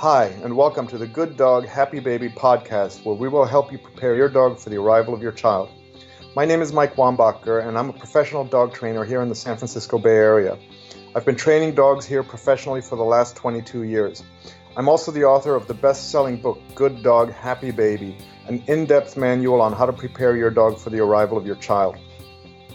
Hi, and welcome to the Good Dog Happy Baby podcast, where we will help you prepare your dog for the arrival of your child. My name is Mike Wombacher, and I'm a professional dog trainer here in the San Francisco Bay Area. I've been training dogs here professionally for the last 22 years. I'm also the author of the best selling book, Good Dog Happy Baby, an in depth manual on how to prepare your dog for the arrival of your child.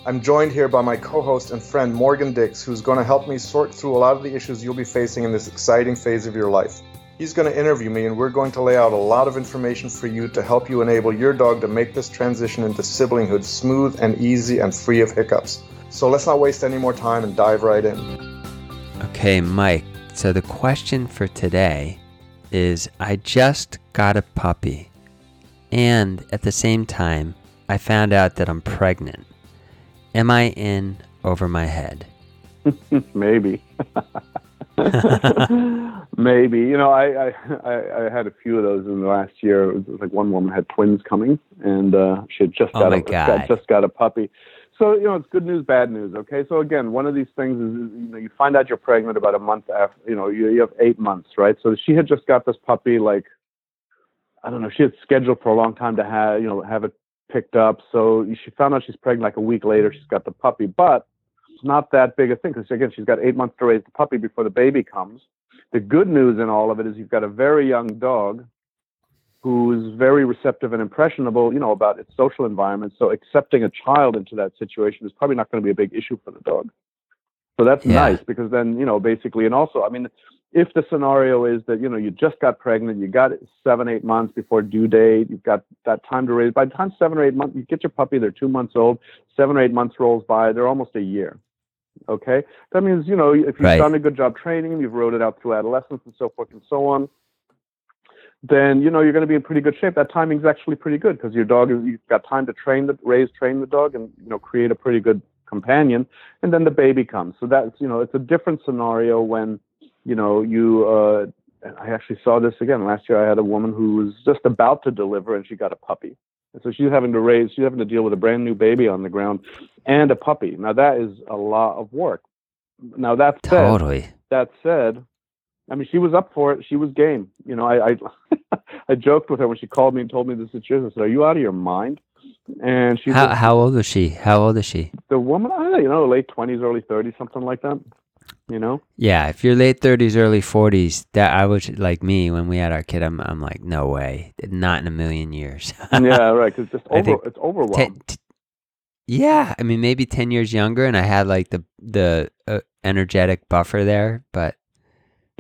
I'm joined here by my co host and friend Morgan Dix, who's going to help me sort through a lot of the issues you'll be facing in this exciting phase of your life. He's going to interview me, and we're going to lay out a lot of information for you to help you enable your dog to make this transition into siblinghood smooth and easy and free of hiccups. So let's not waste any more time and dive right in. Okay, Mike. So the question for today is I just got a puppy, and at the same time, I found out that I'm pregnant. Am I in over my head? Maybe. Maybe. You know, I, I I had a few of those in the last year. It was like one woman had twins coming, and uh, she had just Oh got my a got, just got a puppy. So you know, it's good news, bad news. Okay, so again, one of these things is you know you find out you're pregnant about a month after. You know, you, you have eight months, right? So she had just got this puppy, like I don't know, she had scheduled for a long time to have you know have it picked up. So she found out she's pregnant like a week later. She's got the puppy, but not that big a thing because again, she's got eight months to raise the puppy before the baby comes. The good news in all of it is you've got a very young dog who's very receptive and impressionable, you know, about its social environment. So accepting a child into that situation is probably not going to be a big issue for the dog. So that's Yeah. nice because then, you know, basically, and also, I mean, if the scenario is that, you know, you just got pregnant, you got it seven, eight months before due date, you've got that time to raise, by the time seven or eight months, you get your puppy, they're two months old, seven or eight months rolls by, they're almost a year. Okay. That means, you know, if you've Right. done a good job training you've rode it out through adolescence and so forth and so on, then, you know, you're going to be in pretty good shape. That timing's actually pretty good because your dog, is you've got time to train the, raise, train the dog and, you know, create a pretty good companion. And then the baby comes. So that's, you know, it's a different scenario when, you know, you, uh, I actually saw this again last year. I had a woman who was just about to deliver and she got a puppy. And so she's having to raise, she's having to deal with a brand new baby on the ground and a puppy. Now that is a lot of work. Now that said, Totally. that said, I mean, she was up for it. She was game. You know, I I, I joked with her when she called me and told me the situation. I said, "Are you out of your mind?" And she, How how old is she? How old is she? the woman, I don't know, you know, late twenties, early thirties, something like that. You know, Yeah, if you're late thirties, early forties, that I was like me when we had our kid. I'm I'm like, no way, not in a million years. yeah, right. 'cause it's just over. think It's overwhelming. Ten- t- yeah, I mean maybe ten years younger, and I had like the the uh, energetic buffer there, but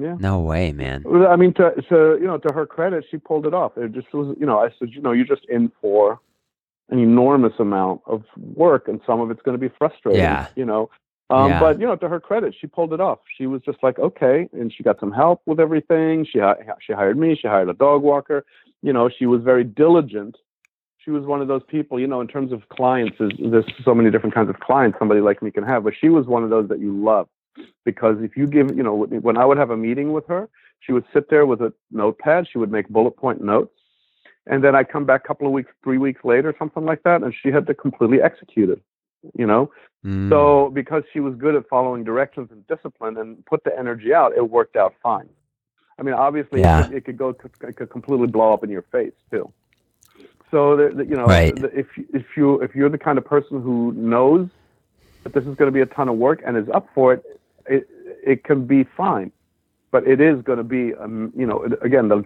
Yeah. no way, man. I mean, to, to you know, to her credit, she pulled it off. It just was, you know, I said, you know, you're just in for an enormous amount of work, and some of it's going to be frustrating. Yeah. You know, um, Yeah. but you know, to her credit, she pulled it off. She was just like, okay, and she got some help with everything. She she hired me. She hired a dog walker. You know, she was very diligent. She was one of those people, you know, in terms of clients, is there's so many different kinds of clients somebody like me can have, but she was one of those that you love because if you give, you know, when I would have a meeting with her, she would sit there with a notepad. She would make bullet point notes. And then I'd come back a couple of weeks, three weeks later, something like that, and she had to completely execute it, you know? Mm. So because she was good at following directions and discipline and put the energy out, it worked out fine. I mean, obviously, Yeah. it, could, it could go, it could completely blow up in your face too. So the, you know, Right. the, if if you if you're the kind of person who knows that this is going to be a ton of work and is up for it, it it can be fine. But it is going to be, um, you know, again, the,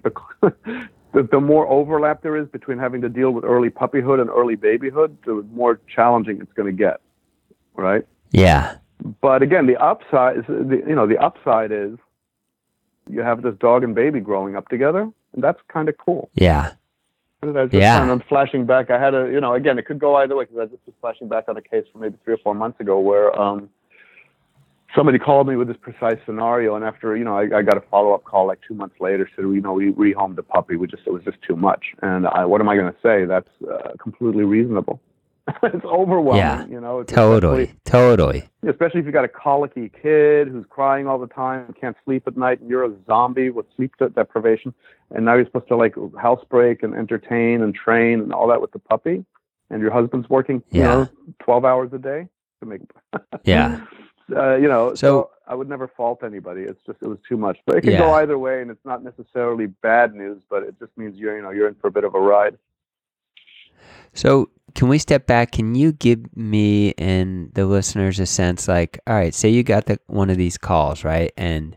the the the more overlap there is between having to deal with early puppyhood and early babyhood, the more challenging it's going to get, right? yeah, But again, the upside is, the, you know, the upside is you have this dog and baby growing up together, and that's kind of cool. yeah, And just Yeah. kind of flashing back. I had a, you know, again, it could go either way because I just was flashing back on a case from maybe three or four months ago where um, somebody called me with this precise scenario, and after, you know, I, I got a follow up call like two months later, said, you know, we rehomed the puppy. We just, it was just too much. And I, what am I going to say? That's uh, completely reasonable. it's overwhelming, Yeah. you know. Totally, especially- totally. especially if you've got a colicky kid who's crying all the time, can't sleep at night, and you're a zombie with sleep de- deprivation, and now you're supposed to like housebreak and entertain and train and all that with the puppy, and your husband's working, you Yeah. know, twelve hours a day to make. Yeah. Uh, you know, so, So- I would never fault anybody. It's just it was too much. But it can go either way, and it's not necessarily bad news, but it just means you're you know you're in for a bit of a ride. So, can we step back? Can you give me and the listeners a sense like, all right, say you got the one of these calls, right? And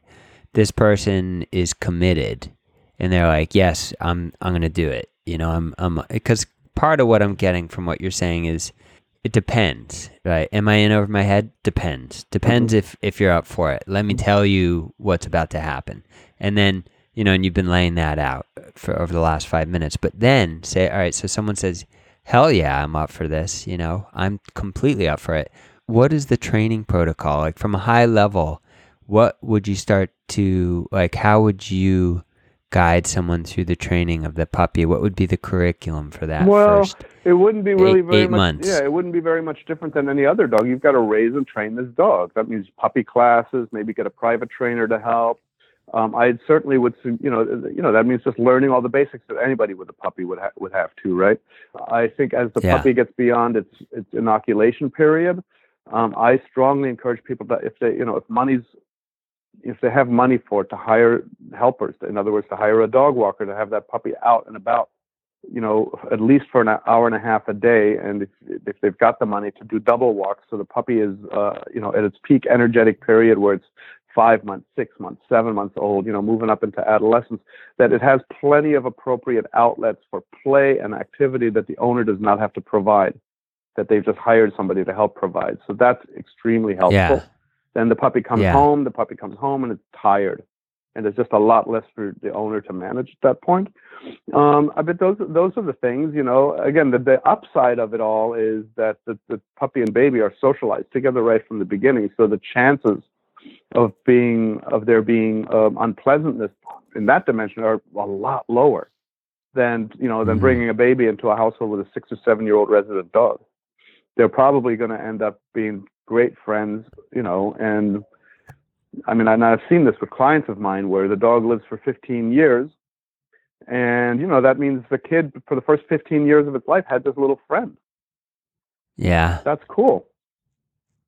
this person is committed and they're like, "Yes, I'm I'm going to do it." You know, I'm I'm because part of what I'm getting from what you're saying is it depends, right? Am I in over my head? Depends. Depends mm-hmm. if if you're up for it. Let me mm-hmm. tell you what's about to happen. And then, you know, and you've been laying that out for over the last 5 minutes. But then say, all right, so someone says, hell yeah, I'm up for this. You know, I'm completely up for it. What is the training protocol? Like from a high level, what would you start to, like, how would you guide someone through the training of the puppy? What would be the curriculum for that Well? It wouldn't be really Eight- very eight much. months. Yeah, it wouldn't be very much different than any other dog. You've got to raise and train this dog. That means puppy classes, maybe get a private trainer to help. Um, I certainly would, you know, you know that means just learning all the basics that anybody with a puppy would ha- would have to, right? I think as the Yeah. puppy gets beyond its its inoculation period, um, I strongly encourage people that if they, you know, if money's if they have money for it, to hire helpers. In other words, to hire a dog walker to have that puppy out and about you know, at least for an hour and a half a day. And if, if they've got the money to do double walks, so the puppy is, uh, you know, at its peak energetic period where it's five months, six months, seven months old, you know, moving up into adolescence, that it has plenty of appropriate outlets for play and activity that the owner does not have to provide, that they've just hired somebody to help provide. So that's extremely helpful. Yeah. Then the puppy comes Yeah. home, the puppy comes home and it's tired. And there's just a lot less for the owner to manage at that point. Um, I bet those those are the things, you know. Again, the, the upside of it all is that the, the puppy and baby are socialized together right from the beginning. So the chances of being of there being um, unpleasantness in that dimension are a lot lower than you know than Mhm. bringing a baby into a household with a six or seven year old resident dog. They're probably going to end up being great friends, you know, and I mean, and I've seen this with clients of mine where the dog lives for 15 years, and you know that means the kid for the first 15 years of its life had this little friend. Yeah. That's cool.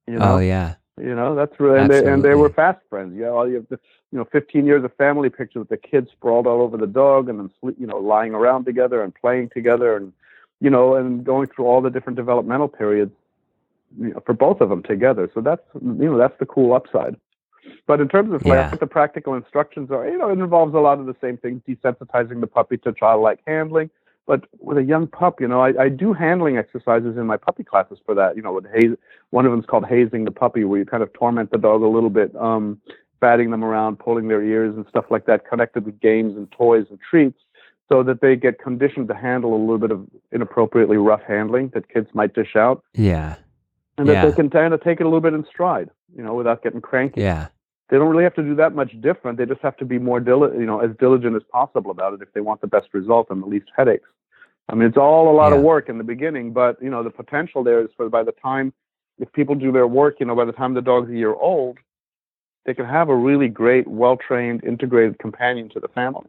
You oh, know, Oh, yeah. you know that's really, and they, and they were fast friends. You know, all you have the, you know, 15 years of family pictures with the kids sprawled all over the dog, and then sleep, you know, lying around together and playing together, and you know, and going through all the different developmental periods you know, for both of them together. So that's you know that's the cool upside. But in terms of like, what the practical instructions are, you know, it involves a lot of the same things: desensitizing the puppy to childlike handling. But with a young pup, you know, I, I do handling exercises in my puppy classes for that. You know, with haze, one of them's called hazing the puppy, where you kind of torment the dog a little bit, um, batting them around, pulling their ears and stuff like that, connected with games and toys and treats, so that they get conditioned to handle a little bit of inappropriately rough handling that kids might dish out, Yeah. And that Yeah. they can kind of take it a little bit in stride, you know, without getting cranky Yeah. they don't really have to do that much different. They just have to be more dili- you know, as diligent as possible about it if they want the best result and the least headaches. I mean, it's all a lot of work in the beginning, but you know, the potential there is for by the time if people do their work, you know, by the time the dog's a year old, they can have a really great, well-trained, integrated companion to the family.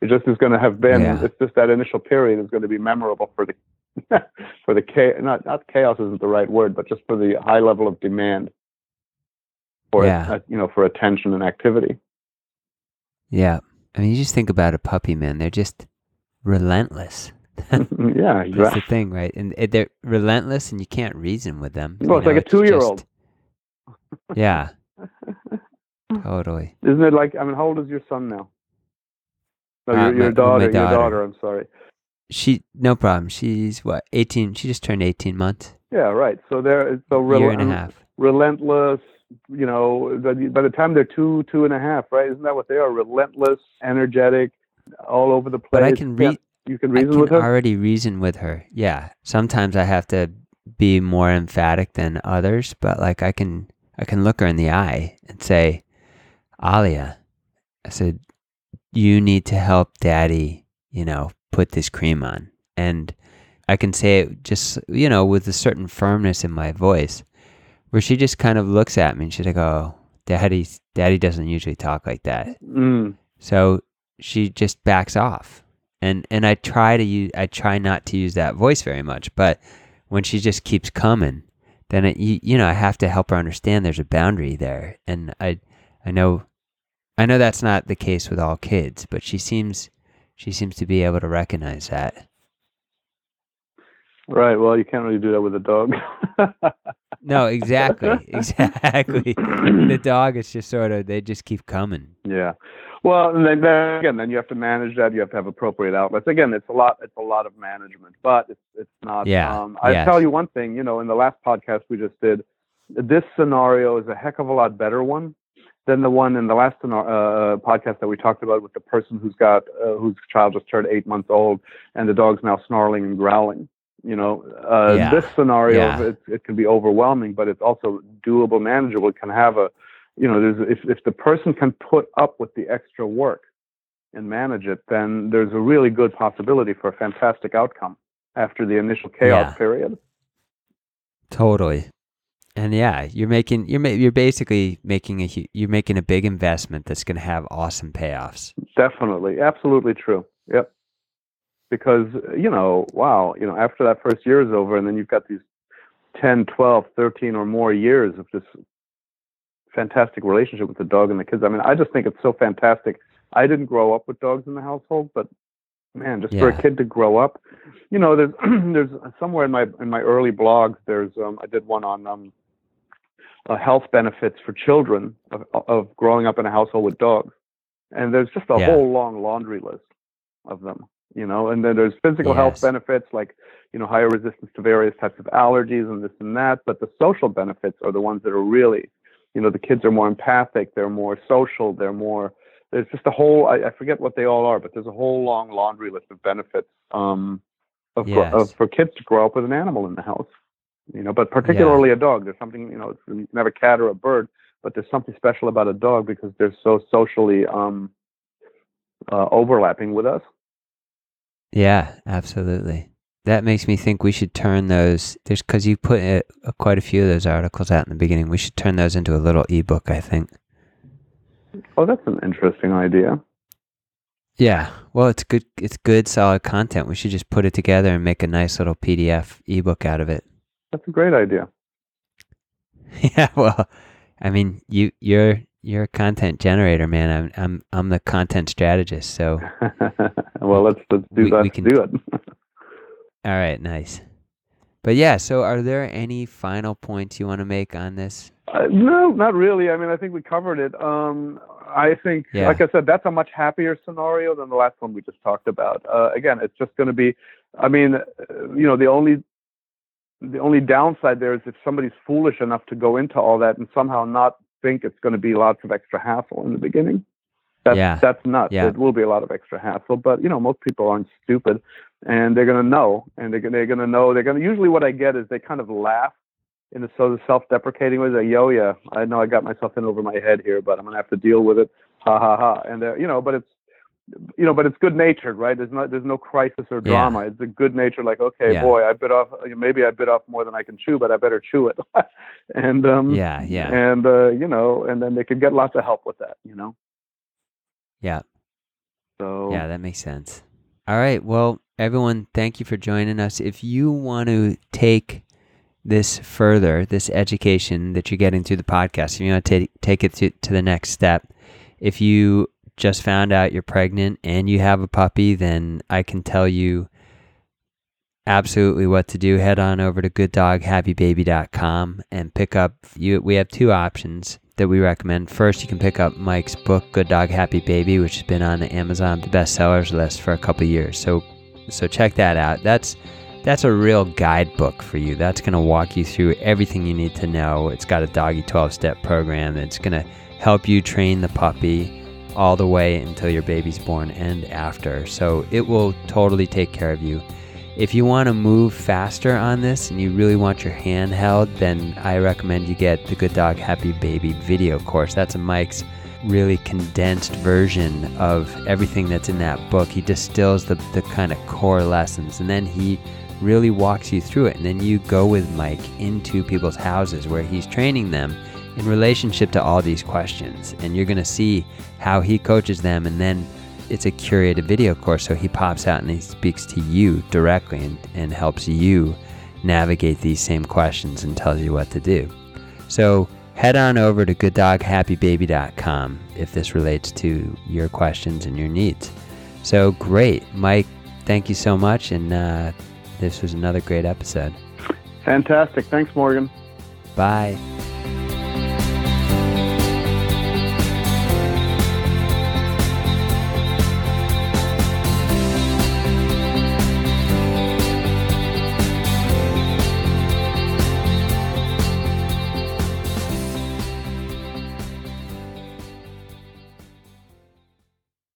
It just is going to have been. Yeah. It's just that initial period is going to be memorable for the for the cha- not not chaos isn't the right word, but just for the high level of demand for Yeah. uh, you know for attention and activity. Yeah. I mean, you just think about a puppy, man. They're just relentless. yeah, That's the thing, right? And they're relentless, and you can't reason with them. Well, it's like a two-year-old. just- Yeah. totally. Isn't it like? I mean, how old is your son now? No, Uh, your, my- your my daughter. Your daughter. daughter. I'm sorry. She, no problem. She's what, 18? She just turned 18 months. Yeah, right. So they're so rel- year and a half. relentless. You know, by the- by the time they're two, two and a half, right? Isn't that what they are? Relentless, energetic, all over the place. But I can Yeah, read. You can I reason can with her. already reason with her. Yeah. Sometimes I have to be more emphatic than others, but like I can I can look her in the eye and say, Alia, I said, you need to help daddy, you know, put this cream on. And I can say it just, you know, with a certain firmness in my voice, where she just kind of looks at me and she's like, oh, daddy, daddy doesn't usually talk like that. Mm. So she just backs off. And and I try to use I try not to use that voice very much, but when she just keeps coming, then it, you you know I have to help her understand there's a boundary there, and I I know I know that's not the case with all kids, but she seems she seems to be able to recognize that. Right. Well, you can't really do that with a dog. no, exactly, exactly. the dog is just sort of they just keep coming. Yeah. Well, and then, then again, then you have to manage that. You have to have appropriate outlets. Again, it's a lot. It's a lot of management, but it's it's not. Yeah. Um, I yes. tell you one thing. You know, in the last podcast we just did, this scenario is a heck of a lot better one than the one in the last uh, podcast that we talked about with the person who's got uh, whose child just turned eight months old and the dog's now snarling and growling. You know, uh, Yeah. this scenario Yeah. it, it can be overwhelming, but it's also doable, manageable. It can have a, you know, there's if if the person can put up with the extra work and manage it, then there's a really good possibility for a fantastic outcome after the initial chaos Yeah. period. Totally. And yeah, you're making you're ma- you're basically making a hu- you're making a big investment that's going to have awesome payoffs. Definitely, absolutely true. Yep. Because you know, wow, you know, after that first year is over, and then you've got these 10, 12, 13 or more years of this fantastic relationship with the dog and the kids. I mean, I just think it's so fantastic. I didn't grow up with dogs in the household, but man, just for a kid to grow up, you know, there's there's somewhere in my in my early blogs, there's um, I did one on um, uh, health benefits for children of, of growing up in a household with dogs, and there's just a Yeah. whole long laundry list of them, you know. And then there's physical health benefits like you know higher resistance to various types of allergies and this and that, but the social benefits are the ones that are really, you know, the kids are more empathic, they're more social, they're more there's just a whole I, I forget what they all are, but there's a whole long laundry list of benefits um, of, Yes. of for kids to grow up with an animal in the house. You know, but particularly a dog. There's something you know. It's, have a cat or a bird, but there's something special about a dog because they're so socially um, uh, overlapping with us. Yeah, absolutely. That makes me think we should turn those. There's because you put uh, quite a few of those articles out in the beginning. We should turn those into a little ebook. I think. Oh, that's an interesting idea. Yeah. Well, it's good. It's good, solid content. We should just put it together and make a nice little PDF ebook out of it. That's a great idea. yeah. Well, I mean, you you're you're a content generator, man. I'm I'm I'm the content strategist. So well, let's let's do We- that. we can- do it. all right, nice. But yeah, so are there any final points you want to make on this? Uh, no, not really. I mean, I think we covered it. Um, I think, Yeah. like I said, that's a much happier scenario than the last one we just talked about. Uh, again, it's just going to be. I mean, uh, you know, the only the only downside there is if somebody's foolish enough to go into all that and somehow not think it's going to be lots of extra hassle in the beginning. That's, Yeah. that's nuts. Yeah. It will be a lot of extra hassle, but you know, most people aren't stupid, and they're going to know, and they're, they're going to know. They're going to. Usually, what I get is they kind of laugh in a sort of self-deprecating way. They yo, yeah, I know I got myself in over my head here, but I'm going to have to deal with it. Ha ha ha. And you know, but it's you know, but it's good natured, right? There's not there's no crisis or Yeah. drama. It's a good natured, like, okay, Yeah. boy, I bit off. Maybe I bit off more than I can chew, but I better chew it. and um, Yeah, yeah, and uh, you know, and then they could get lots of help with that, you know. yeah, So yeah. That makes sense. All right. Well, everyone, thank you for joining us. If you want to take this further, this education that you're getting through the podcast, if you want to take take it to, to the next step, if you just found out you're pregnant and you have a puppy, then I can tell you absolutely what to do. Head on over to gooddoghappybaby.com and pick up you we have two options that we recommend. First, you can pick up Mike's book Good Dog Happy Baby, which has been on the Amazon bestsellers list for a couple years. So so check that out. That's that's a real guidebook for you. That's going to walk you through everything you need to know. It's got a doggy 12 step program that's going to help you train the puppy all the way until your baby's born and after. So it will totally take care of you. If you want to move faster on this and you really want your hand held, then I recommend you get the Good Dog Happy Baby video course. That's Mike's really condensed version of everything that's in that book. He distills the, the kind of core lessons and then he really walks you through it. And then you go with Mike into people's houses where he's training them in relationship to all these questions. And you're going to see how he coaches them. And then it's a curated video course. So he pops out and he speaks to you directly and, and helps you navigate these same questions and tells you what to do. So head on over to gooddoghappybaby.com if this relates to your questions and your needs. So great. Mike, thank you so much. And uh, this was another great episode. Fantastic. Thanks, Morgan. Bye.